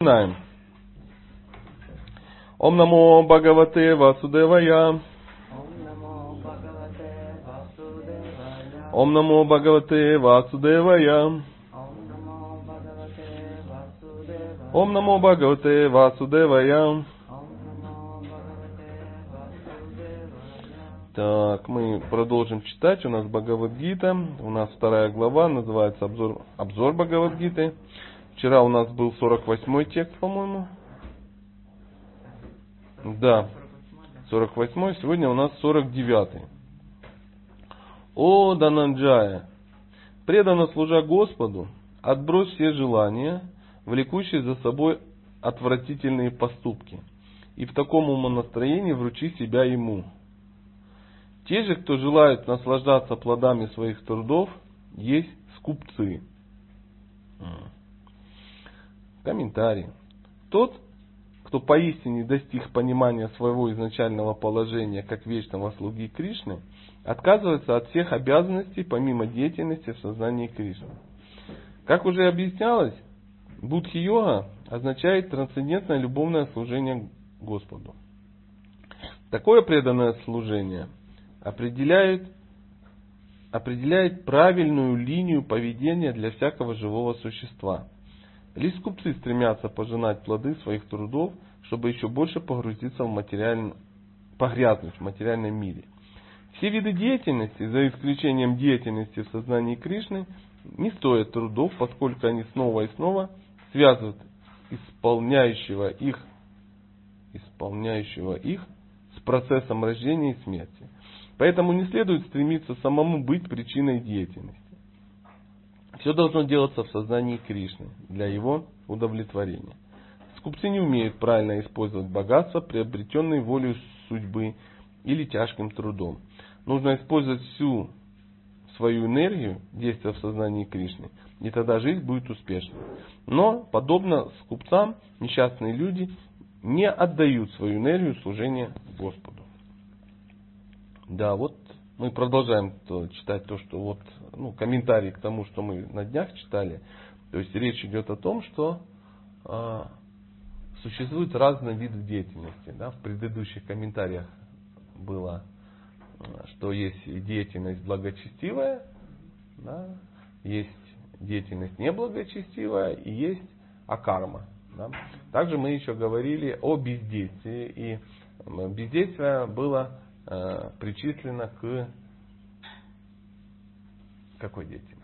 Начинаем. Ом намо Бхагавате Васудевая. Ом намо Бхагавате Васудевая. Ом намо Бхагавате Васудевая. Так, мы продолжим читать. У нас Бхагавадгита. У нас вторая глава, называется обзор, обзор Бхагавадгиты. Вчера у нас был 48 текст, по-моему. Да, 48 сегодня у нас 49 О, Дананджая, преданно служа Господу, отбрось все желания, влекущие за собой отвратительные поступки, и в таком умонастроении вручи себя Ему. Те же, кто желает наслаждаться плодами своих трудов, есть скупцы. Комментарий. Тот, кто поистине достиг понимания своего изначального положения как вечного слуги Кришны, отказывается от всех обязанностей помимо деятельности в сознании Кришны. Как уже объяснялось, будхи-йога означает трансцендентное любовное служение Господу. Такое преданное служение определяет, определяет правильную линию поведения для всякого живого существа – Лишь скупцы стремятся пожинать плоды своих трудов, чтобы еще больше погрузиться в материальный, погрязнуть в материальном мире. Все виды деятельности, за исключением деятельности в сознании Кришны, не стоят трудов, поскольку они снова и снова связывают исполняющего их, исполняющего их с процессом рождения и смерти. Поэтому не следует стремиться самому быть причиной деятельности. Все должно делаться в сознании Кришны для его удовлетворения. Скупцы не умеют правильно использовать богатство, приобретенные волей судьбы или тяжким трудом. Нужно использовать всю свою энергию, действия в сознании Кришны, и тогда жизнь будет успешной. Но, подобно скупцам, несчастные люди не отдают свою энергию служения Господу. Да, вот мы продолжаем читать то, что вот, ну, комментарий к тому, что мы на днях читали. То есть речь идет о том, что э, существуют разные виды деятельности. Да? В предыдущих комментариях было, что есть деятельность благочестивая, да? есть деятельность неблагочестивая и есть акарма. Да? Также мы еще говорили о бездействии. И бездействие было э, причислено к какой деятельности?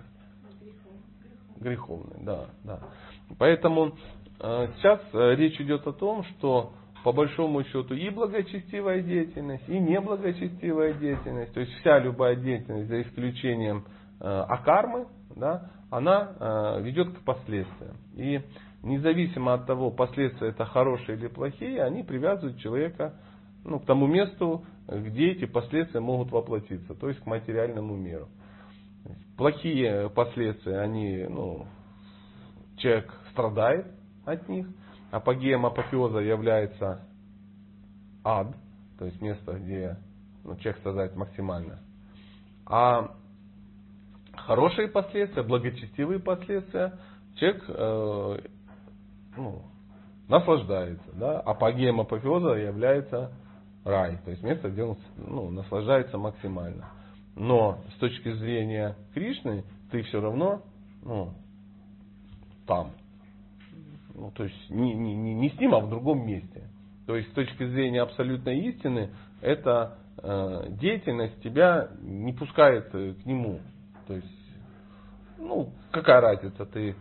Греховной, да, да. Поэтому э, сейчас э, речь идет о том, что по большому счету и благочестивая деятельность, и неблагочестивая деятельность, то есть вся любая деятельность, за исключением э, акармы, да, она ведет к последствиям. И независимо от того, последствия это хорошие или плохие, они привязывают человека ну, к тому месту, где эти последствия могут воплотиться, то есть к материальному миру. Плохие последствия, они, ну, человек страдает от них. Апогеем апофеоза является ад, то есть место, где ну, человек страдает максимально. А хорошие последствия, благочестивые последствия, человек э, ну, наслаждается. Да? Апогеем апофеоза является рай, то есть место, где он ну, наслаждается максимально. Но с точки зрения Кришны ты все равно ну, там. Ну, то есть не, не, не, с ним, а в другом месте. То есть с точки зрения абсолютной истины, эта э, деятельность тебя не пускает э, к нему. То есть, ну, какая разница, ты, э,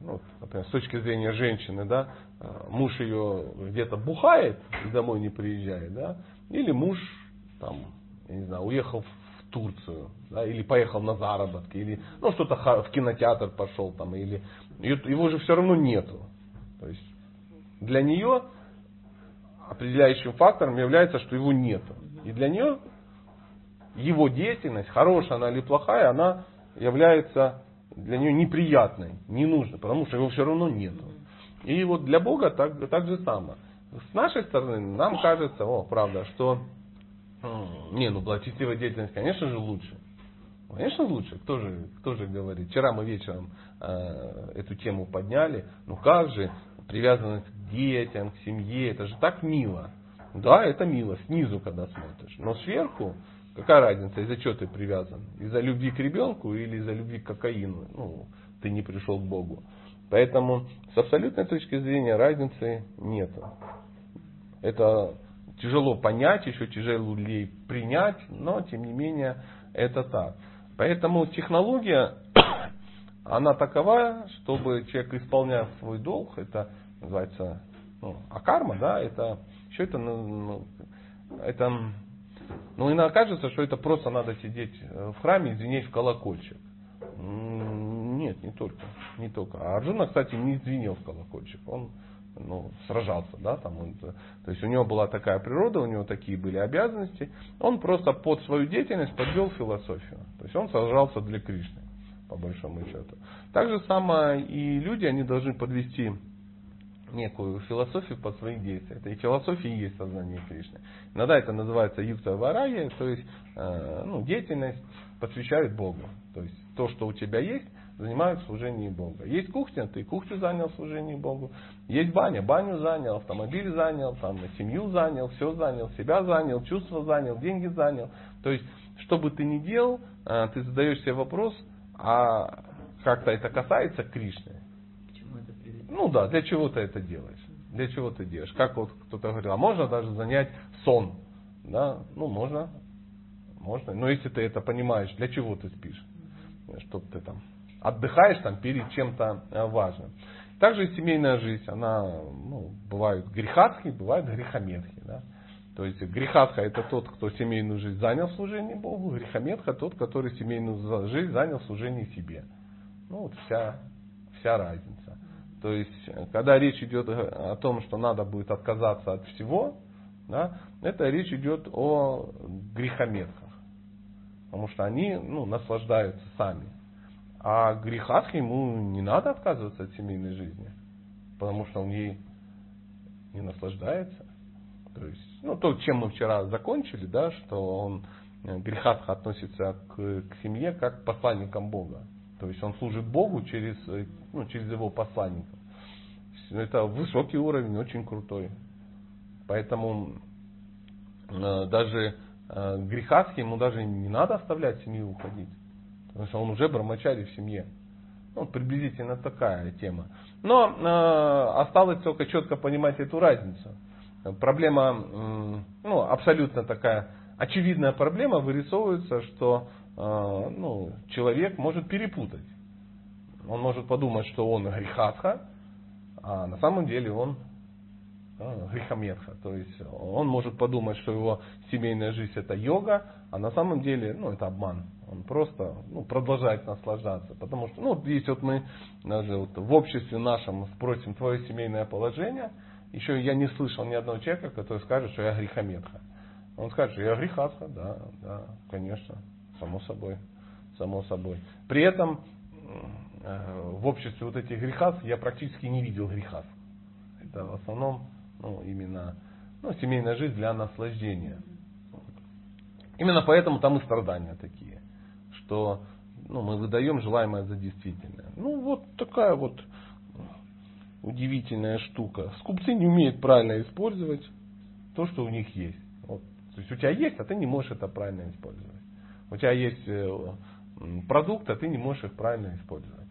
ну, например, с точки зрения женщины, да, э, муж ее где-то бухает и домой не приезжает, да, или муж там, я не знаю, уехал в Турцию, да, или поехал на заработки, или ну что-то в кинотеатр пошел там, или его же все равно нету. То есть для нее определяющим фактором является, что его нету. И для нее его деятельность, хорошая она или плохая, она является для нее неприятной, ненужной, потому что его все равно нету. И вот для Бога так, так же самое. С нашей стороны нам кажется, о, правда, что не, ну благочестивая деятельность, конечно же, лучше. Конечно, лучше. Кто же, кто же говорит? Вчера мы вечером э, эту тему подняли. Ну как же, привязанность к детям, к семье, это же так мило. Да, это мило, снизу, когда смотришь. Но сверху, какая разница, из-за чего ты привязан? Из-за любви к ребенку или из-за любви к кокаину? Ну, ты не пришел к Богу. Поэтому с абсолютной точки зрения разницы нет. Это тяжело понять, еще тяжелее принять, но тем не менее это так. Поэтому технология, она такова, чтобы человек исполнял свой долг, это называется ну, а карма, да, это что это, ну, ну, это, ну, иногда кажется, что это просто надо сидеть в храме и звенеть в колокольчик. Нет, не только, не только. А Арджуна, кстати, не звенел в колокольчик, он ну, сражался, да, там он, то есть у него была такая природа, у него такие были обязанности, он просто под свою деятельность подвел философию, то есть он сражался для Кришны, по большому счету. Так же самое и люди, они должны подвести некую философию под свои действия. Это и философия и есть сознание Кришны. Иногда это называется юкта варая, то есть э, ну, деятельность посвящает Богу. То есть то, что у тебя есть, занимают в служении Бога. Есть кухня, ты кухню занял в служении Богу. Есть баня, баню занял, автомобиль занял, там, семью занял, все занял, себя занял, чувства занял, деньги занял. То есть, что бы ты ни делал, э, ты задаешь себе вопрос, а как-то это касается Кришны. Ну да, для чего ты это делаешь? Для чего ты делаешь? Как вот кто-то говорил, а можно даже занять сон? Да, ну можно, можно. Но если ты это понимаешь, для чего ты спишь? Чтобы ты там отдыхаешь там перед чем-то э, важным. Также и семейная жизнь, она, ну, бывают грехатхи, бывают грехометхи. Да? То есть грехатха это тот, кто семейную жизнь занял в служении Богу, грехометха тот, который семейную жизнь занял в служении себе. Ну вот вся, вся разница. То есть, когда речь идет о том, что надо будет отказаться от всего, да, это речь идет о грехометках. Потому что они ну, наслаждаются сами. А грехах ему не надо отказываться от семейной жизни. Потому что он ей не наслаждается. То есть, ну, то, чем мы вчера закончили, да, что он э, грехатха относится к, к семье как к посланникам Бога. То есть он служит Богу через, ну, через его посланников. Это высокий уровень, очень крутой. Поэтому э, даже э, грехатхи ему даже не надо оставлять семью уходить. Потому что он уже брамачари в семье. Ну, приблизительно такая тема. Но э, осталось только четко понимать эту разницу. Проблема, э, ну, абсолютно такая очевидная проблема вырисовывается, что а, ну, человек может перепутать. Он может подумать, что он грехатха, а на самом деле он а, грехометха. То есть он может подумать, что его семейная жизнь это йога, а на самом деле ну, это обман. Он просто ну, продолжает наслаждаться. Потому что, ну, если вот мы даже вот в обществе нашем спросим твое семейное положение, еще я не слышал ни одного человека, который скажет, что я грехометха. Он скажет, что я грехатха, да, да, конечно. Само собой. Само собой. При этом э, в обществе вот этих грехов я практически не видел грехов. Это в основном ну, именно ну, семейная жизнь для наслаждения. Именно поэтому там и страдания такие, что ну, мы выдаем желаемое за действительное. Ну вот такая вот удивительная штука. Скупцы не умеют правильно использовать то, что у них есть. Вот. То есть у тебя есть, а ты не можешь это правильно использовать. У тебя есть э, продукты, а ты не можешь их правильно использовать.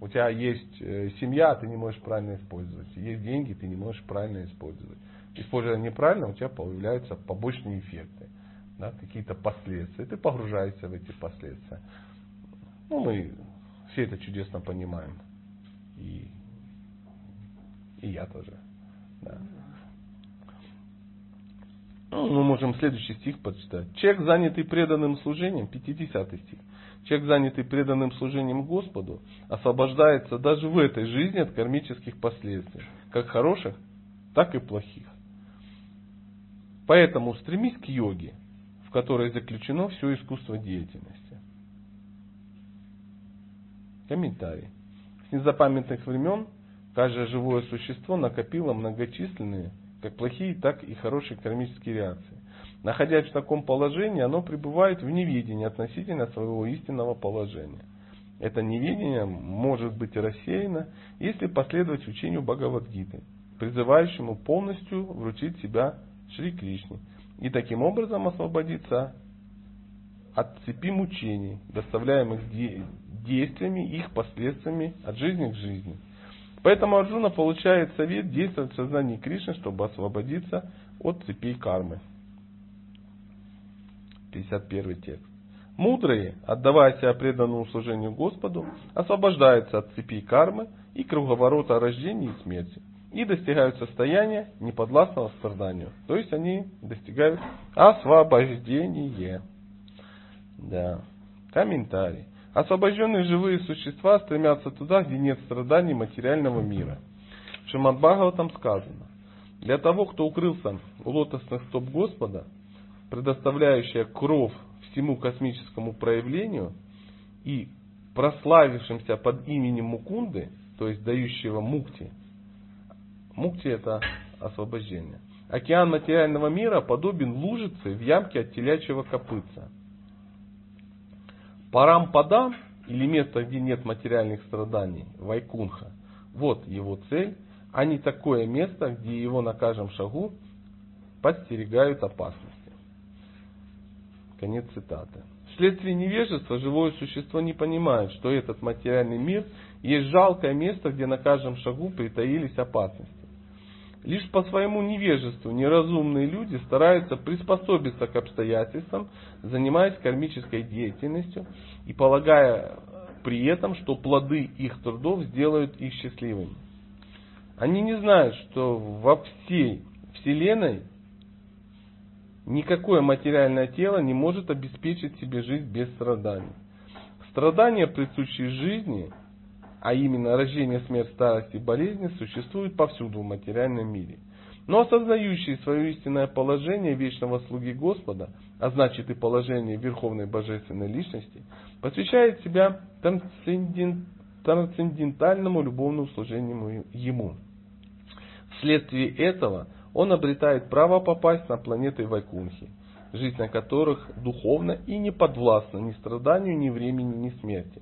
У тебя есть э, семья, а ты не можешь правильно использовать. Есть деньги, ты не можешь правильно использовать. Используя неправильно, у тебя появляются побочные эффекты, да, какие-то последствия. Ты погружаешься в эти последствия. Ну, мы все это чудесно понимаем. И, и я тоже. Да. Ну, мы можем следующий стих почитать. Человек, занятый преданным служением, 50 стих. Человек, занятый преданным служением Господу, освобождается даже в этой жизни от кармических последствий, как хороших, так и плохих. Поэтому стремись к йоге, в которой заключено все искусство деятельности. Комментарий. С незапамятных времен каждое живое существо накопило многочисленные как плохие, так и хорошие кармические реакции. Находясь в таком положении, оно пребывает в неведении относительно своего истинного положения. это неведение может быть рассеяно, если последовать учению Бхагавадгиты, призывающему полностью вручить себя Шри Кришне и таким образом освободиться от цепи мучений, доставляемых действиями их последствиями от жизни к жизни. Поэтому Арджуна получает совет действовать в сознании Кришны, чтобы освободиться от цепей кармы. 51 текст. Мудрые, отдавая себя преданному служению Господу, освобождаются от цепей кармы и круговорота рождения и смерти и достигают состояния неподвластного страданию. То есть они достигают освобождения. Да. Комментарий. Освобожденные живые существа стремятся туда, где нет страданий материального мира. В Шимадбхагаватам сказано, для того, кто укрылся у лотосных стоп Господа, предоставляющая кров всему космическому проявлению и прославившимся под именем Мукунды, то есть дающего мукти, мукти это освобождение. Океан материального мира подобен лужице в ямке от телячьего копытца. Парампада, или место, где нет материальных страданий, Вайкунха, вот его цель, а не такое место, где его на каждом шагу подстерегают опасности. Конец цитаты. Вследствие невежества живое существо не понимает, что этот материальный мир есть жалкое место, где на каждом шагу притаились опасности. Лишь по своему невежеству неразумные люди стараются приспособиться к обстоятельствам, занимаясь кармической деятельностью и полагая при этом, что плоды их трудов сделают их счастливыми. Они не знают, что во всей Вселенной никакое материальное тело не может обеспечить себе жизнь без страданий. Страдания, присущие жизни, а именно рождение, смерть, старость и болезни, существуют повсюду в материальном мире. Но осознающие свое истинное положение вечного слуги Господа, а значит и положение Верховной Божественной Личности, посвящает себя трансцендентальному любовному служению Ему. Вследствие этого он обретает право попасть на планеты Вайкунхи, жизнь на которых духовно и не подвластна ни страданию, ни времени, ни смерти.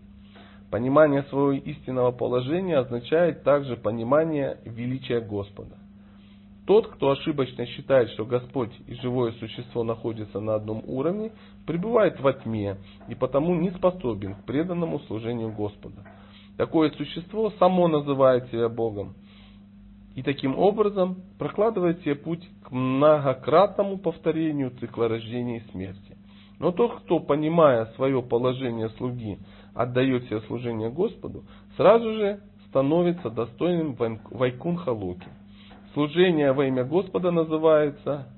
Понимание своего истинного положения означает также понимание величия Господа. Тот, кто ошибочно считает, что Господь и живое существо находятся на одном уровне, пребывает во тьме и потому не способен к преданному служению Господа. Такое существо само называет себя Богом и таким образом прокладывает себе путь к многократному повторению цикла рождения и смерти. Но тот, кто, понимая свое положение слуги, отдает себе служение Господу, сразу же становится достойным Вайкунха Локи. Служение во имя Господа называется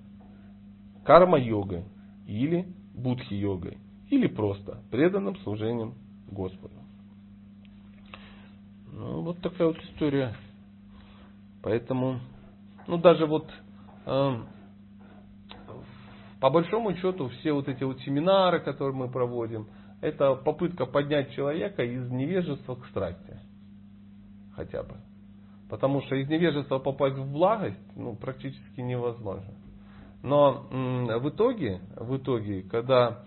карма-йогой или будхи-йогой, или просто преданным служением Господу. Ну, вот такая вот история. Поэтому, ну даже вот э, по большому счету все вот эти вот семинары, которые мы проводим, это попытка поднять человека из невежества к страсти. Хотя бы. Потому что из невежества попасть в благость ну, практически невозможно. Но в итоге, в итоге, когда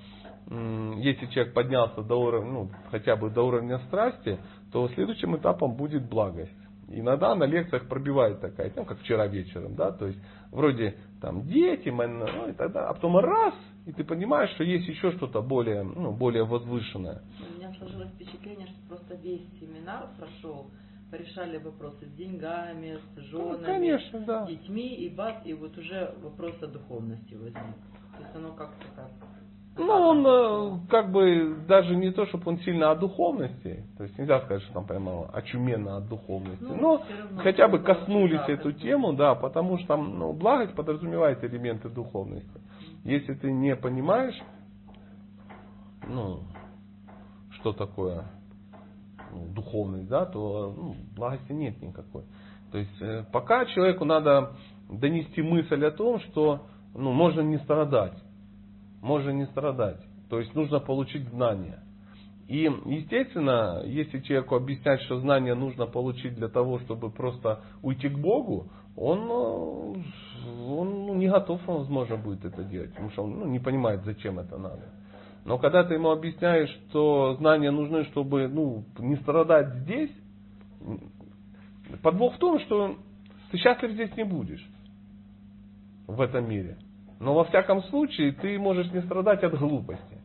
если человек поднялся до уровня, ну, хотя бы до уровня страсти, то следующим этапом будет благость. Иногда на лекциях пробивает такая, ну, как вчера вечером, да, то есть вроде там дети, ну, и тогда, а потом раз, и ты понимаешь, что есть еще что-то более, ну, более возвышенное. У меня сложилось впечатление, что просто весь семинар прошел, порешали вопросы с деньгами, с женами, ну, конечно, да. с детьми, и бац, и вот уже вопрос о духовности возник. То есть оно как-то так ну, он э, как бы даже не то, чтобы он сильно о духовности, то есть нельзя сказать, что там прямо очуменно от духовности, ну, но хотя бы коснулись эту тему, да, потому что там ну, благость подразумевает элементы духовности. Если ты не понимаешь, ну, что такое ну, духовность, да, то ну, благости нет никакой. То есть э, пока человеку надо донести мысль о том, что ну, можно не страдать можно не страдать. То есть нужно получить знания. И, естественно, если человеку объяснять, что знания нужно получить для того, чтобы просто уйти к Богу, он, э, он ну, не готов, возможно, будет это делать, потому что он ну, не понимает, зачем это надо. Но когда ты ему объясняешь, что знания нужны, чтобы ну, не страдать здесь, подвох в том, что ты счастлив здесь не будешь в этом мире. Но во всяком случае ты можешь не страдать от глупости.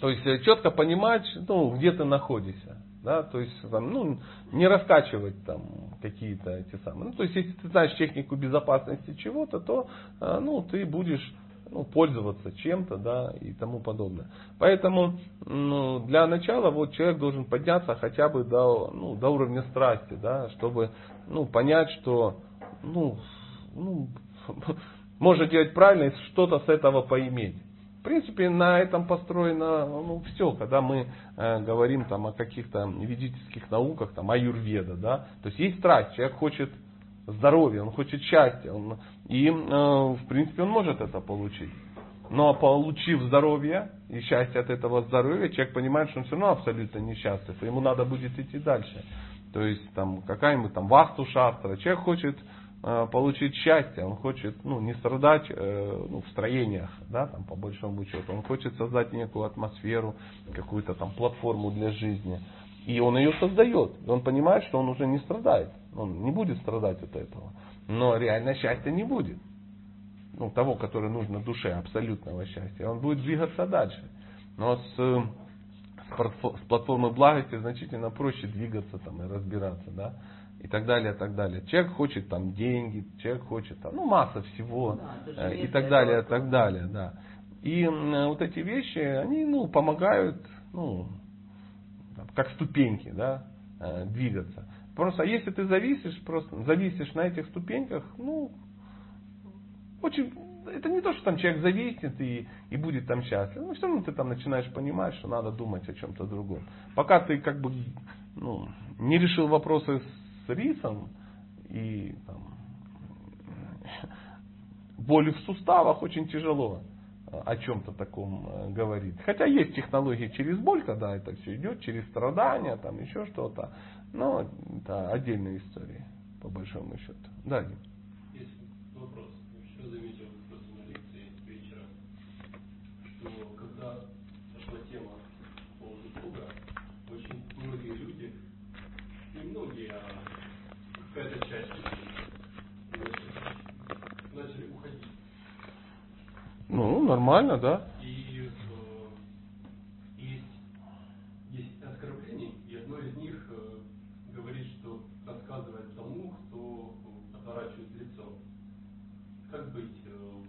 То есть э, четко понимать, ну, где ты находишься. Да, то есть там, ну, не раскачивать там какие-то эти самые. Ну, то есть, если ты знаешь технику безопасности чего-то, то э, ну, ты будешь ну, пользоваться чем-то, да, и тому подобное. Поэтому ну, для начала вот человек должен подняться хотя бы до, ну, до уровня страсти, да, чтобы ну, понять, что ну, ну, можно делать правильно и что-то с этого поиметь. В принципе, на этом построено ну, все, когда мы э, говорим там, о каких-то ведических науках, там, аюрведа, да, то есть есть страсть, человек хочет здоровья, он хочет счастья, он, и, э, в принципе, он может это получить. Но получив здоровье и счастье от этого здоровья, человек понимает, что он все равно абсолютно несчастлив, и ему надо будет идти дальше. То есть там какая-нибудь там васту шастра. Человек хочет получить счастье, он хочет ну, не страдать э, ну, в строениях, да, там, по большому счету. Он хочет создать некую атмосферу, какую-то там платформу для жизни. И он ее создает. И он понимает, что он уже не страдает. Он не будет страдать от этого. Но реально счастья не будет. Ну, того, которое нужно душе, абсолютного счастья. Он будет двигаться дальше. Но с, с платформы благости значительно проще двигаться там, и разбираться. Да? И так далее, и так далее. Человек хочет там деньги, человек хочет там, ну, масса всего, да, и так далее, и так далее, да. И вот эти вещи, они, ну, помогают, ну, как ступеньки, да, э, двигаться. Просто если ты зависишь, просто зависишь на этих ступеньках, ну, очень, это не то, что там человек зависнет и, и будет там счастлив. Но все равно ты там начинаешь понимать, что надо думать о чем-то другом. Пока ты как бы ну, не решил вопросы с рисом и там, боли в суставах, очень тяжело о чем-то таком э, говорит. Хотя есть технологии через боль, когда это все идет, через страдания, там еще что-то. Но это отдельная история, по большому счету. Да, Дим. Есть вопрос. Еще заметил просто на лекции вечера, что когда пошла тема по поводу Бога, очень многие люди, не многие, а какая-то часть начали уходить ну, нормально, да. И э, есть, есть оскорбление, и одно из них э, говорит, что рассказывает тому, кто отворачивает лицо. Как быть э,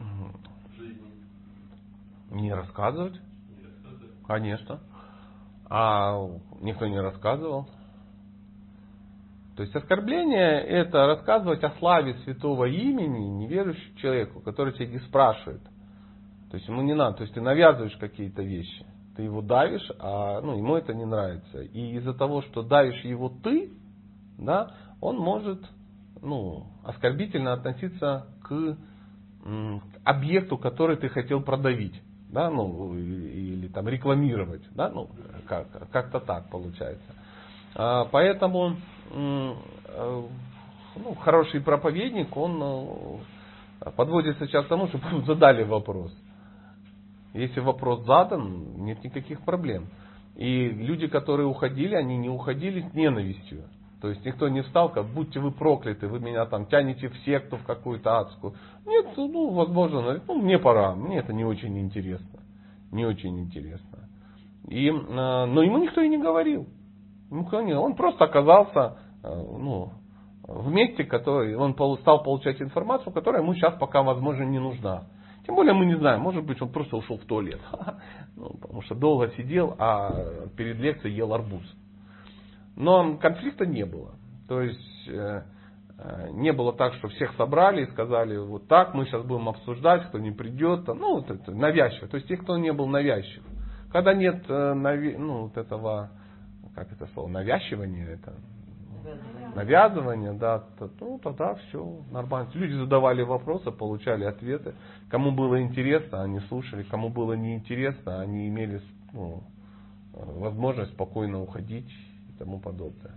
в жизни? Не рассказывать? Не рассказывать? Конечно. А никто не рассказывал. То есть оскорбление это рассказывать о славе святого имени неверующему человеку, который тебя не спрашивает. То есть ему не надо, то есть ты навязываешь какие-то вещи. Ты его давишь, а ну, ему это не нравится. И из-за того, что давишь его ты, да, он может ну, оскорбительно относиться к, к объекту, который ты хотел продавить. Да, ну, или там рекламировать. Да, ну, как, как-то так получается. А, поэтому ну, хороший проповедник, он э, подводится сейчас к тому, чтобы задали вопрос. Если вопрос задан, нет никаких проблем. И люди, которые уходили, они не уходили с ненавистью. То есть никто не встал, как будьте вы прокляты, вы меня там тянете в секту в какую-то адскую. Нет, ну, возможно, ну, мне пора, мне это не очень интересно. Не очень интересно. И, э, но ему никто и не говорил. Он просто оказался Э, ну, в месте, который он стал получать информацию, которая ему сейчас пока, возможно, не нужна. Тем более мы не знаем, может быть, он просто ушел в туалет. Ну, потому что долго сидел, а перед лекцией ел арбуз. Но конфликта не было. То есть э, э, не было так, что всех собрали и сказали, вот так, мы сейчас будем обсуждать, кто не придет. Ну, вот это навязчиво. То есть те, кто не был навязчив. Когда нет ну, вот этого, как это слово, навязчивания, это навязывание, да, то, ну тогда все нормально. Люди задавали вопросы, получали ответы. Кому было интересно, они слушали. Кому было неинтересно, они имели ну, возможность спокойно уходить и тому подобное.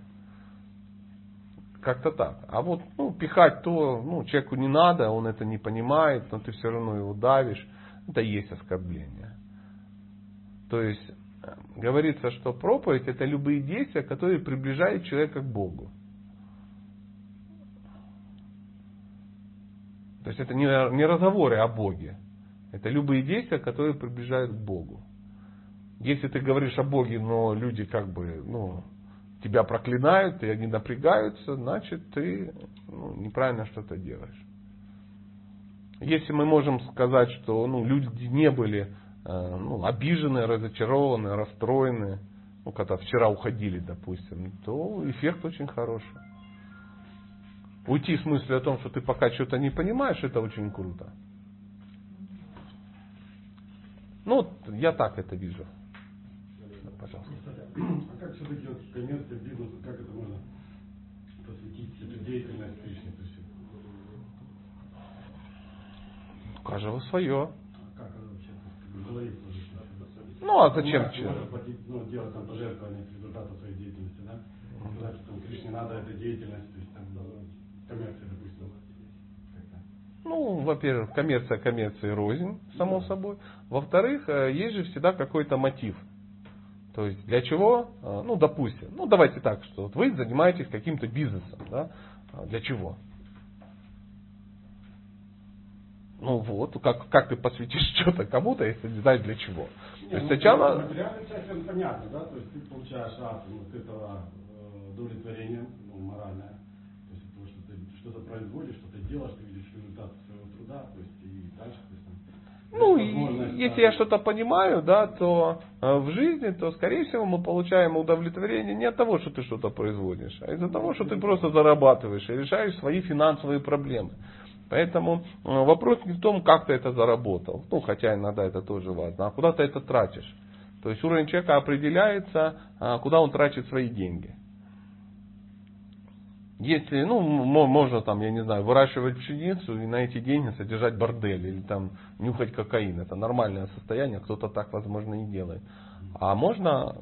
Как-то так. А вот ну, пихать то, ну, человеку не надо, он это не понимает, но ты все равно его давишь. это и есть оскорбление. То есть говорится, что проповедь это любые действия, которые приближают человека к Богу. То есть это не, разговоры о Боге. Это любые действия, которые приближают к Богу. Если ты говоришь о Боге, но люди как бы, ну, тебя проклинают, и они напрягаются, значит ты ну, неправильно что-то делаешь. Если мы можем сказать, что ну, люди не были ну, обижены, разочарованы, расстроены, ну, когда вчера уходили, допустим, то эффект очень хороший. Уйти в смысле о том, что ты пока что-то не понимаешь, это очень круто. Ну, я так это вижу. Пожалуйста. А как все-таки вот коммерция, бизнес, как это можно посвятить эту деятельность есть, У каждого свое. а как это вообще в голове сложится? Ну, а зачем? Можно, можно платить, ну, делать там пожертвования с результата своей деятельности, да? Сказать, что там Кришне надо эта деятельность, то есть там ну, коммерция, допустим. Ну, во-первых, коммерция коммерции рознь, само собой. Во-вторых, э, есть же всегда какой-то мотив. То есть для чего? Э, Ну, допустим, ну давайте так, что вот вы занимаетесь каким-то бизнесом, да? А Для чего? Ну вот, как, как ты посвятишь что-то кому-то, если не знаешь для чего. Не, То есть ну, сначала... Материальная часть, это понятно, да? То есть ты получаешь от этого э, удовлетворения, ну, моральное. То есть того, что ты что-то производишь, что-то делаешь, ты видишь результат своего труда, то есть и дальше, то есть там, Ну, и если да, я что-то понимаю, да, то э, в жизни, то, скорее всего, мы получаем удовлетворение не от того, что ты что-то производишь, а из-за того, что ты просто зарабатываешь и решаешь свои финансовые проблемы. Поэтому э, вопрос не в том, как ты это заработал, ну, хотя иногда это тоже важно, а куда ты это тратишь. То есть уровень человека определяется, а, куда он тратит свои деньги. Если, ну, можно там, я не знаю, выращивать пшеницу и на эти деньги содержать бордель или там нюхать кокаин, это нормальное состояние, кто-то так, возможно, и делает. А можно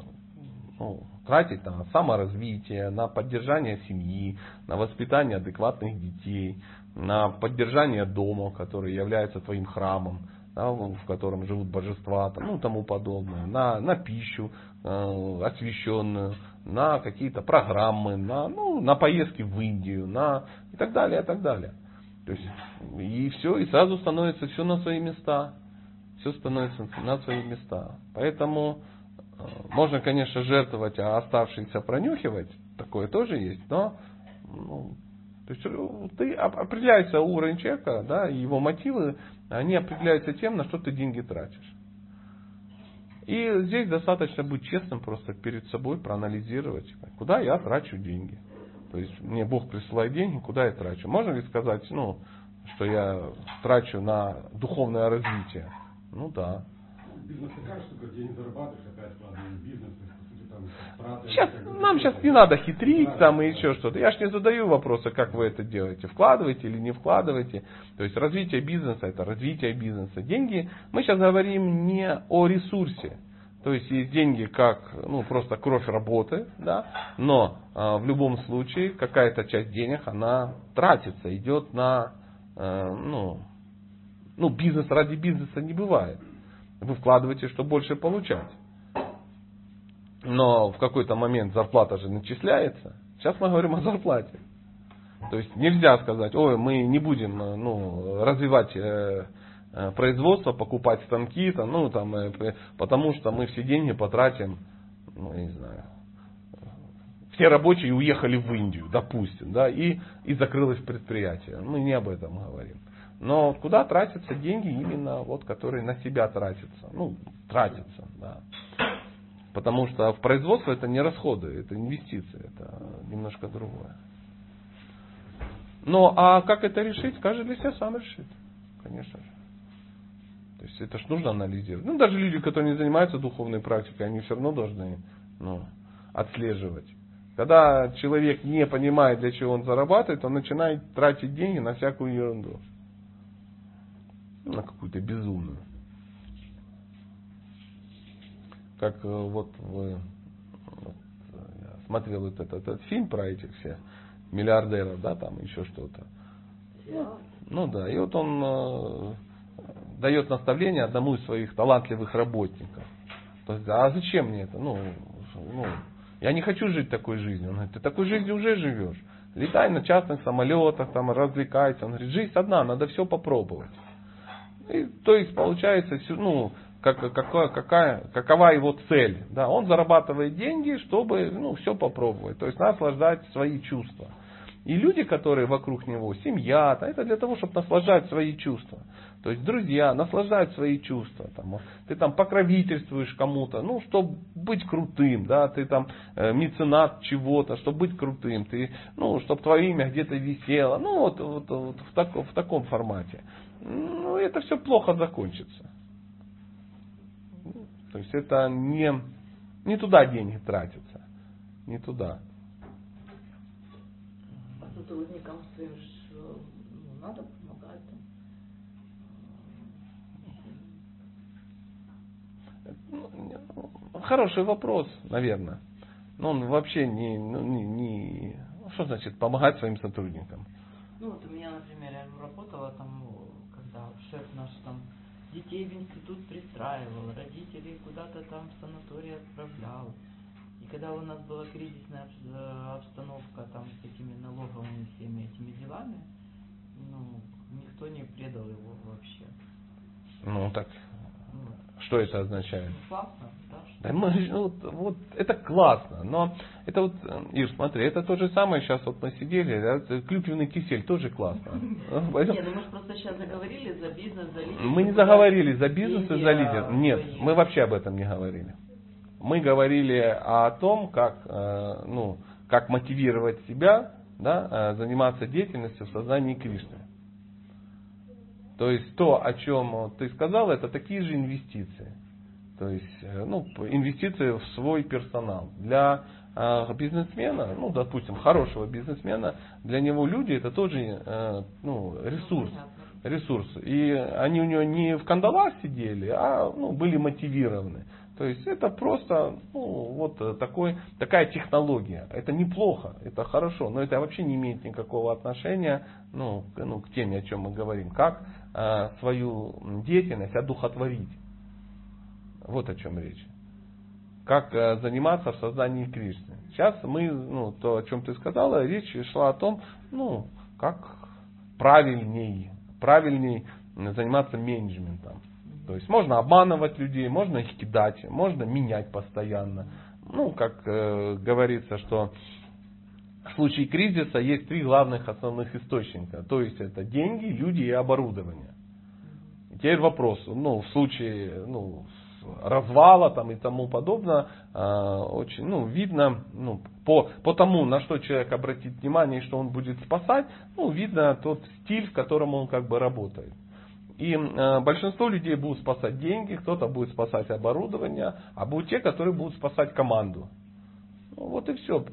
ну, тратить на саморазвитие, на поддержание семьи, на воспитание адекватных детей, на поддержание дома, который является твоим храмом, да, в котором живут божества, там, ну тому подобное, на, на пищу э, освященную, на какие-то программы, на, ну, на поездки в Индию, на и так далее, и так далее. То есть, и все, и сразу становится все на свои места. Все становится на свои места. Поэтому э, можно, конечно, жертвовать, а оставшиеся пронюхивать, такое тоже есть, но ну, то есть э, ты оп- определяется уровень человека, да, его мотивы, они определяются тем, на что ты деньги тратишь. И здесь достаточно быть честным просто перед собой, проанализировать, куда я трачу деньги. То есть мне Бог присылает деньги, куда я трачу. Можно ли сказать, ну, что я трачу на духовное развитие? Ну да. Бизнес такая штука, где не зарабатываешь, опять вкладываешь бизнес, Сейчас, нам сейчас не надо хитрить там и еще что-то. Я ж не задаю вопроса, как вы это делаете. Вкладываете или не вкладываете. То есть развитие бизнеса это развитие бизнеса. Деньги, мы сейчас говорим не о ресурсе. То есть есть деньги как ну, просто кровь работы, да, но э, в любом случае какая-то часть денег она тратится, идет на э, ну, ну, бизнес ради бизнеса не бывает. Вы вкладываете, чтобы больше получать. Но в какой-то момент зарплата же начисляется. Сейчас мы говорим о зарплате. То есть нельзя сказать, ой, мы не будем э, ну, развивать э, э, производство, покупать станки, там, ну, там, э, потому что мы все деньги потратим, ну, я не знаю, все рабочие уехали в Индию, допустим, да, и, и закрылось предприятие. Мы не об этом говорим. Но куда тратятся деньги именно вот, которые на себя тратятся? Ну, тратятся, да. Потому что в производство это не расходы, это инвестиции, это немножко другое. Ну, а как это решить, каждый для себя сам решит, конечно же. То есть это ж нужно анализировать. Ну, даже люди, которые не занимаются духовной практикой, они все равно должны ну, отслеживать. Когда человек не понимает, для чего он зарабатывает, он начинает тратить деньги на всякую ерунду. Ну, На какую-то безумную. Как э, вот вы вот, э, я смотрел вот этот, этот фильм про этих всех миллиардеров, да, там еще что-то. Сериал? Ну да, и вот он э, дает наставление одному из своих талантливых работников. То есть, а зачем мне это? Ну, ну, я не хочу жить такой жизнью. Он говорит, ты такой жизнью уже живешь. Летай на частных самолетах, там, развлекайся. Он говорит, жизнь одна, надо все попробовать. И, то есть получается, ну, как, какая, какая, какова его цель. Да, он зарабатывает деньги, чтобы ну, все попробовать. То есть наслаждать свои чувства. И люди, которые вокруг него, семья, это для того, чтобы наслаждать свои чувства. То есть друзья наслаждать свои чувства. Там, ты там покровительствуешь кому-то, ну, чтобы быть крутым, да, ты там э, меценат чего-то, чтобы быть крутым, ты, ну, чтобы твое имя где-то висело, ну, вот, вот, вот в, так, в таком формате. Ну, это все плохо закончится. То есть это не, не туда деньги тратятся. Не туда сотрудникам своим ну, надо помогать. Ну, хороший вопрос, наверное. Но он вообще не, ну, не, не... Что значит помогать своим сотрудникам? Ну вот у меня, например, я работала там, когда шеф наш там детей в институт пристраивал, родителей куда-то там в санаторий отправлял. И когда у нас была кризисная э, обстановка там с этими налоговыми всеми этими делами, ну, никто не предал его вообще. Ну так, ну, что это означает? Ну, классно, да? Мы, вот, вот, это классно, но это вот, Ир, смотри, это то же самое, сейчас вот мы сидели, да, клюквенный кисель тоже классно. Нет, ну мы же просто сейчас заговорили за бизнес, за лидер. Мы не заговорили за бизнес и за лидер. Нет, мы вообще об этом не говорили мы говорили о том, как, э, ну, как мотивировать себя да, э, заниматься деятельностью в сознании Кришны. То есть то, о чем ты сказал, это такие же инвестиции. То есть э, ну, инвестиции в свой персонал. Для бизнесмена, ну, допустим, хорошего бизнесмена, для него люди это тоже ну, ресурс. Ресурс. И они у него не в кандалах сидели, а ну, были мотивированы. То есть это просто ну, вот э, такой, такая технология. Это неплохо, это хорошо, но это вообще не имеет никакого отношения ну, к, ну, к теме, о чем мы говорим. Как э, свою деятельность одухотворить. Вот о чем речь. Как э, заниматься в создании Кришны. Сейчас мы, ну, то, о чем ты сказала, речь шла о том, ну, как правильней, правильней заниматься менеджментом. То есть можно обманывать людей, можно их кидать, можно менять постоянно. Ну, как э, говорится, что в случае кризиса есть три главных основных источника. То есть это деньги, люди и оборудование. Теперь вопрос, ну, в случае ну, развала там и тому подобное, э, очень, ну, видно, ну, по, по тому, на что человек обратит внимание и что он будет спасать, ну, видно тот стиль, в котором он как бы работает. И э, большинство людей будут спасать деньги, кто-то будет спасать оборудование, а будут те, которые будут спасать команду. Ну, вот и все.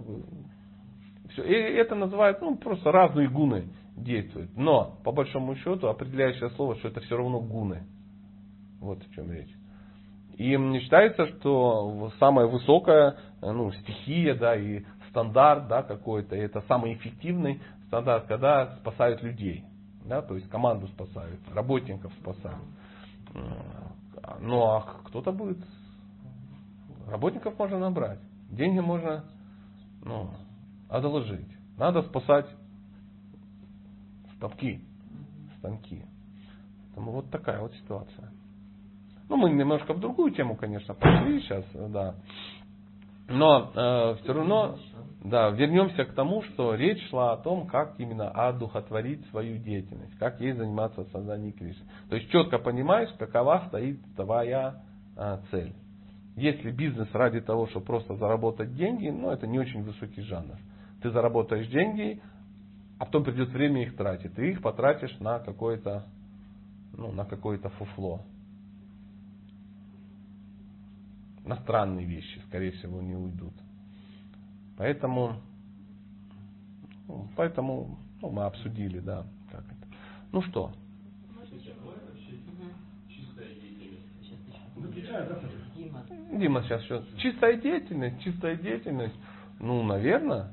все. И это называют ну, просто разные гуны действуют. Но, по большому счету, определяющее слово, что это все равно гуны. Вот о чем речь. И считается, что самая высокая ну, стихия да, и стандарт да, какой-то, это самый эффективный стандарт, когда спасают людей. Да, то есть команду спасают, работников спасают. Ну а кто-то будет. Работников можно набрать. Деньги можно ну, одолжить. Надо спасать станки. Станки. Вот такая вот ситуация. Ну, мы немножко в другую тему, конечно, пошли сейчас, да. Но э, все равно да, вернемся к тому, что речь шла о том, как именно одухотворить свою деятельность, как ей заниматься в создании Кришны. То есть четко понимаешь, какова стоит твоя а, цель. Если бизнес ради того, чтобы просто заработать деньги, ну это не очень высокий жанр. Ты заработаешь деньги, а потом придет время их тратить. Ты их потратишь на какое-то ну, на какое-то фуфло. На странные вещи, скорее всего, не уйдут. Поэтому, ну, поэтому ну, мы обсудили, да, как это. Ну что? Дима сейчас что? Чистая деятельность, чистая деятельность. Ну, наверное.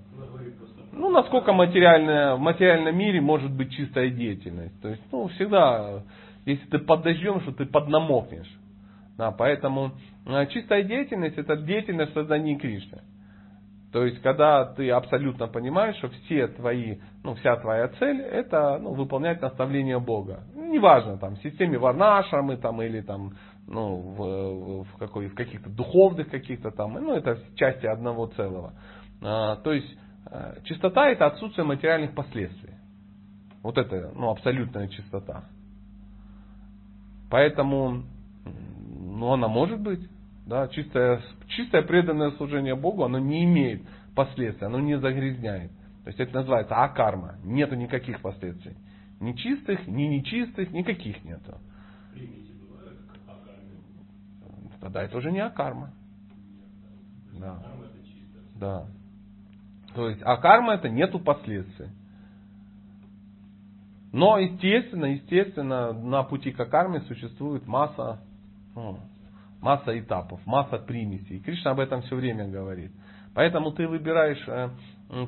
Ну, насколько материальная, в материальном мире может быть чистая деятельность. То есть, ну, всегда Если ты под что ты поднамокнешь. Да, поэтому э, чистая деятельность это деятельность в создании Кришны. То есть, когда ты абсолютно понимаешь, что все твои, ну, вся твоя цель это ну, выполнять наставления Бога. Неважно, там, в системе варнашрамы там, или там, ну, в, в, какой, в каких-то духовных каких-то там, ну, это части одного целого. А, то есть, э, чистота это отсутствие материальных последствий. Вот это, ну, абсолютная чистота. Поэтому, ну, она может быть. Да, чистое, чистое преданное служение Богу, оно не имеет последствий, оно не загрязняет. То есть это называется акарма. Нету никаких последствий. Ни чистых, ни нечистых, никаких нету. Тогда это уже не акарма. Да. Да. То есть акарма это нету последствий. Но, естественно, естественно, на пути к акарме существует масса масса этапов, масса примесей. Кришна об этом все время говорит. Поэтому ты выбираешь э,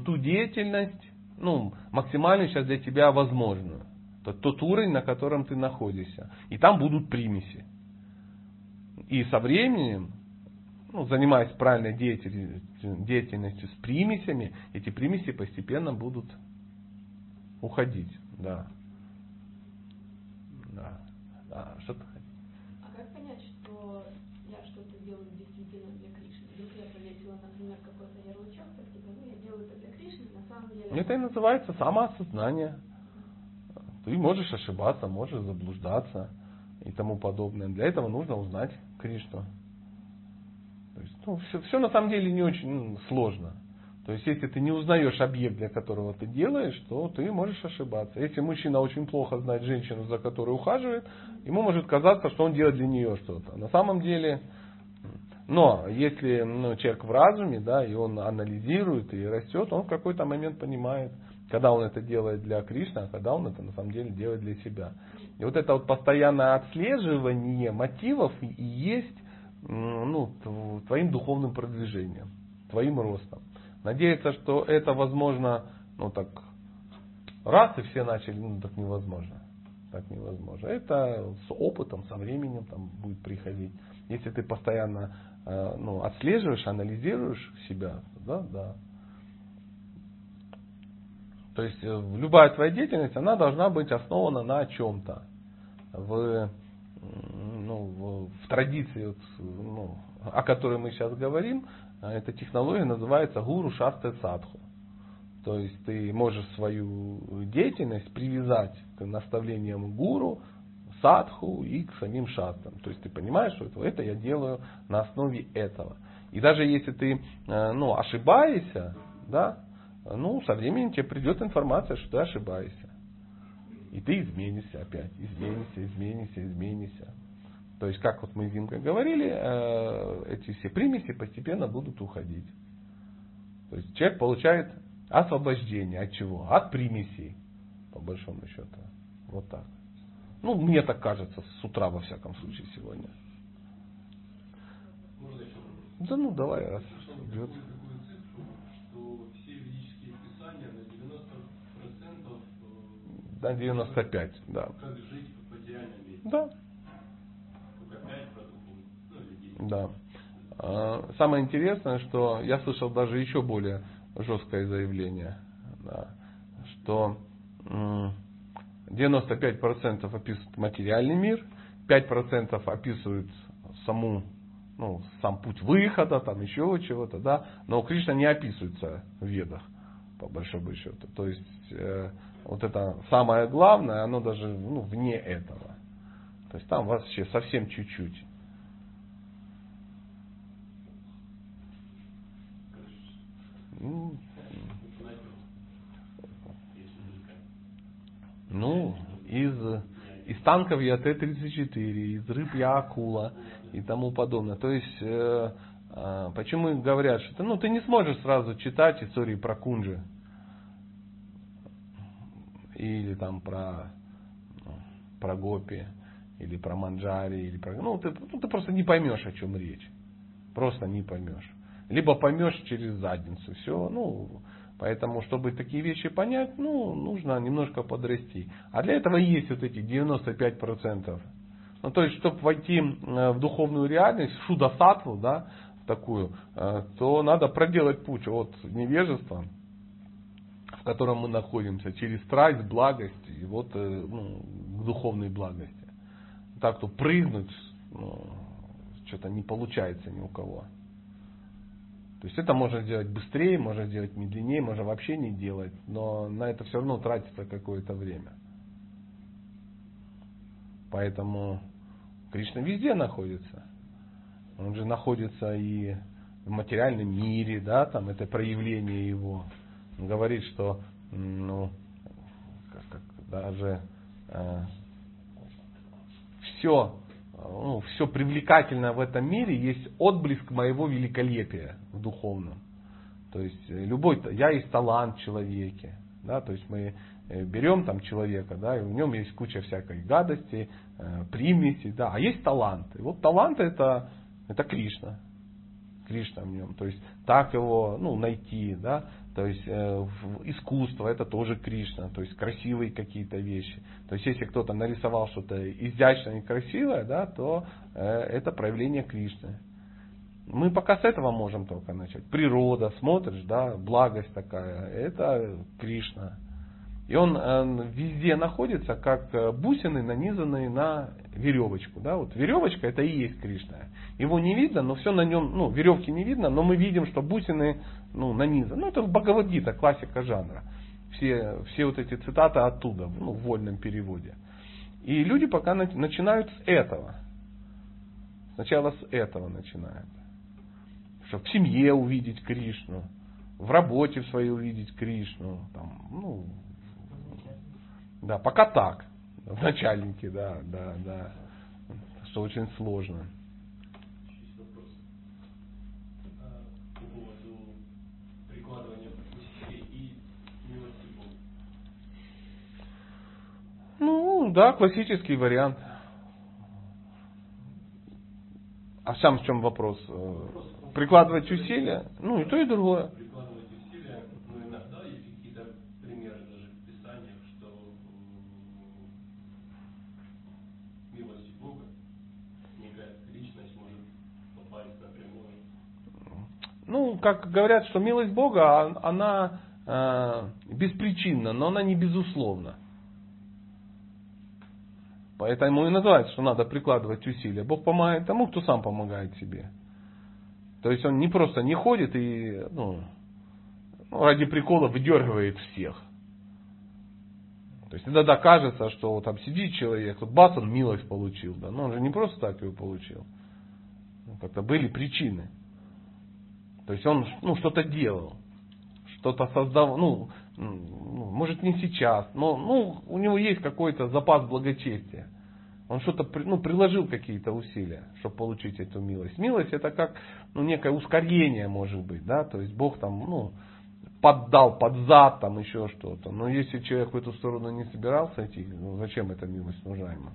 ту деятельность, ну, максимально сейчас для тебя возможную. Тот, тот уровень, на котором ты находишься. И там будут примеси. И со временем, ну, занимаясь правильной деятельностью, деятельностью с примесями, эти примеси постепенно будут уходить. Да. Да. да. Что-то Это и называется самоосознание. Ты можешь ошибаться, можешь заблуждаться и тому подобное. Для этого нужно узнать Кришну. То есть, ну, все, все на самом деле не очень ну, сложно. То есть, если ты не узнаешь объект, для которого ты делаешь, то ты можешь ошибаться. Если мужчина очень плохо знает женщину, за которой ухаживает, ему может казаться, что он делает для нее что-то. На самом деле, но если ну, человек в разуме, да, и он анализирует и растет, он в какой-то момент понимает, когда он это делает для Кришны, а когда он это на самом деле делает для себя. И вот это вот постоянное отслеживание мотивов и есть ну, твоим духовным продвижением, твоим ростом. Надеяться, что это возможно, ну так, раз и все начали, ну так невозможно. Так невозможно. Это с опытом, со временем там будет приходить. Если ты постоянно ну, отслеживаешь, анализируешь себя, да, да. То есть э, любая твоя деятельность, она должна быть основана на чем-то. В, ну, в, в традиции, ну, о которой мы сейчас говорим, э, эта технология называется гуру шасты садху. То есть ты можешь свою деятельность привязать к наставлениям гуру, садху и к самим шастам. То есть ты понимаешь, что это, это я делаю на основе этого. И даже если ты э, ну, ошибаешься, да, ну, со временем тебе придет информация, что ты ошибаешься. И ты изменишься опять, изменишься, изменишься, изменишься. То есть, как вот мы с Димкой говорили, э, эти все примеси постепенно будут уходить. То есть человек получает освобождение от чего? От примесей, по большому счету. Вот так. Ну, мне так кажется, с утра во всяком случае сегодня. Можно еще Да ну давай, раз идет. На 90% на 95, да. Как жить мире. Да. Только 5 про ну, Да. А, самое интересное, что я слышал даже еще более жесткое заявление, да, что 95% описывают материальный мир, 5% описывают саму, ну, сам путь выхода, там еще чего-то, да, но Кришна не описывается в ведах, по большому счету. То есть, э, вот это самое главное, оно даже ну, вне этого. То есть там вообще совсем чуть-чуть. Ну, Ну, из, из танков я Т-34, из рыб я акула и тому подобное. То есть, э, э, почему говорят, что ты, ну, ты не сможешь сразу читать истории про Кунжи. Или там про, про Гопи, или про Манджари, или про... Ну ты, ну, ты просто не поймешь, о чем речь. Просто не поймешь. Либо поймешь через задницу. Все, ну, Поэтому, чтобы такие вещи понять, ну, нужно немножко подрасти. А для этого есть вот эти 95%. Ну, то есть, чтобы войти в духовную реальность, в шудасатву, да, такую, э, то надо проделать путь от невежества, в котором мы находимся, через страсть, благость и вот э, ну, к духовной благости. Так, то прыгнуть, ну, что-то не получается ни у кого. То есть это можно сделать быстрее, можно сделать медленнее, можно вообще не делать, но на это все равно тратится какое-то время. Поэтому Кришна везде находится. Он же находится и в материальном мире, да, там это проявление его. Он говорит, что ну, как, как, даже э, все, ну, все привлекательное в этом мире есть отблеск моего великолепия в духовном. То есть э, любой, я есть талант в человеке, да, то есть мы э, берем там человека, да, и в нем есть куча всякой гадости, э, примеси, да, а есть талант. И вот талант это это Кришна. Кришна в нем. То есть так его ну, найти, да, то есть э, искусство это тоже Кришна, то есть красивые какие-то вещи. То есть если кто-то нарисовал что-то изящное и красивое, да, то э, это проявление Кришны. Мы пока с этого можем только начать. Природа, смотришь, да, благость такая, это Кришна. И он э, везде находится, как э, бусины, нанизанные на веревочку. Да? Вот веревочка это и есть Кришна. Его не видно, но все на нем, ну, веревки не видно, но мы видим, что бусины ну, нанизаны. Ну, это Бхагавадгита, классика жанра. Все, все вот эти цитаты оттуда, ну, в вольном переводе. И люди пока начинают с этого. Сначала с этого начинают. Чтобы в семье увидеть Кришну, в работе в своей увидеть Кришну, там, ну, да, пока так. В начальнике, да, да, да. Что очень сложно. Ну, да, классический вариант. А сам в чем вопрос? Прикладывать усилия? Ну, и то, и другое. Ну, как говорят, что милость Бога, а, она э, беспричинна, но она не безусловна. Поэтому и называется, что надо прикладывать усилия. Бог помогает тому, кто сам помогает себе. То есть он не просто не ходит и ну, ну ради прикола выдергивает всех. То есть иногда кажется, что там сидит человек, вот бац, он милость получил. Да? Но он же не просто так ее получил. Как-то были причины. То есть он ну, что-то делал, что-то создавал, ну, ну, может не сейчас, но ну, у него есть какой-то запас благочестия. Он что-то ну, приложил какие-то усилия, чтобы получить эту милость. Милость это как ну, некое ускорение может быть, да, то есть Бог там, ну, поддал под зад, там еще что-то. Но если человек в эту сторону не собирался идти, ну зачем эта милость нужна ему?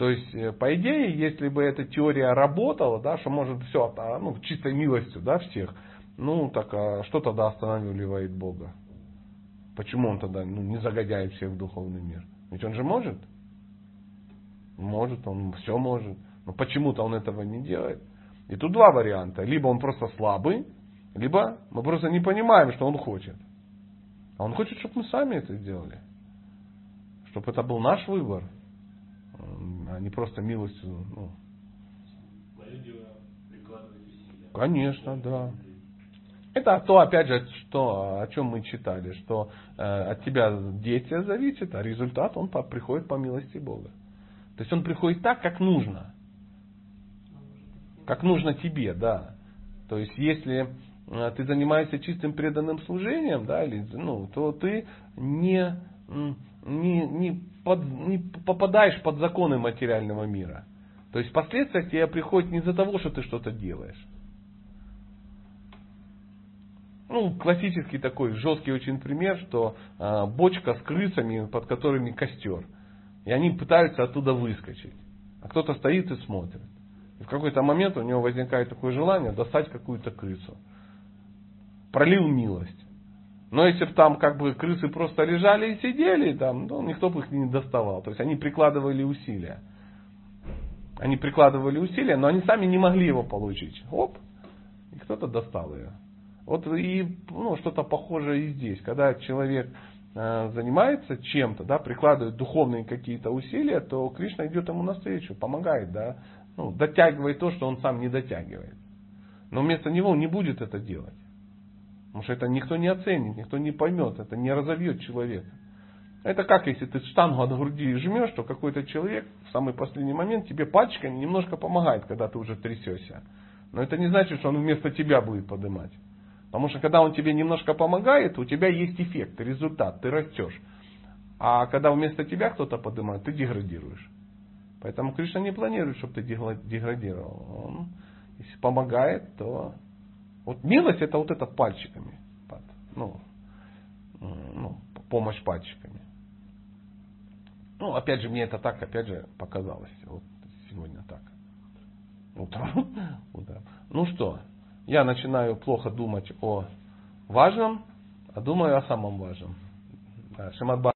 То есть, э, по идее, если бы эта теория работала, да, что может все, а, ну, чистой милостью, да, всех, ну, так а что тогда останавливает Бога? Почему он тогда ну, не загоняет всех в духовный мир? Ведь он же может. Может, он все может. Но почему-то он этого не делает. И тут два варианта. Либо он просто слабый, либо мы просто не понимаем, что он хочет. А он хочет, чтобы мы сами это сделали. Чтобы это был наш выбор а не просто милостью. Ну. Конечно, да. Это то, опять же, что, о чем мы читали, что э, от тебя действие зависит, а результат он по, приходит по милости Бога. То есть он приходит так, как нужно. Как нужно тебе, да. То есть если э, ты занимаешься чистым преданным служением, да, или, ну, то ты не, не, не под, не попадаешь под законы материального мира. То есть последствия к тебе приходят не из-за того, что ты что-то делаешь. Ну, классический такой жесткий очень пример, что э, бочка с крысами, под которыми костер. И они пытаются оттуда выскочить. А кто-то стоит и смотрит. И в какой-то момент у него возникает такое желание достать какую-то крысу. Пролил милость. Но если бы там как бы крысы просто лежали и сидели, там, ну, никто бы их не доставал. То есть они прикладывали усилия. Они прикладывали усилия, но они сами не могли его получить. Оп, и кто-то достал ее. Вот и ну, что-то похожее и здесь. Когда человек э, занимается чем-то, да, прикладывает духовные какие-то усилия, то Кришна идет ему навстречу, помогает, да, ну, дотягивает то, что он сам не дотягивает. Но вместо него он не будет это делать. Потому что это никто не оценит, никто не поймет, это не разовьет человека. Это как если ты штангу от груди жмешь, то какой-то человек в самый последний момент тебе пальчиками немножко помогает, когда ты уже трясешься. Но это не значит, что он вместо тебя будет поднимать. Потому что когда он тебе немножко помогает, у тебя есть эффект, результат, ты растешь. А когда вместо тебя кто-то поднимает, ты деградируешь. Поэтому Кришна не планирует, чтобы ты деградировал. Он, если помогает, то... Вот милость это вот это пальчиками. Ну, ну, помощь пальчиками. Ну, опять же, мне это так, опять же, показалось. Вот сегодня так. Утром. Утром. Ну что, я начинаю плохо думать о важном, а думаю о самом важном. Шимадба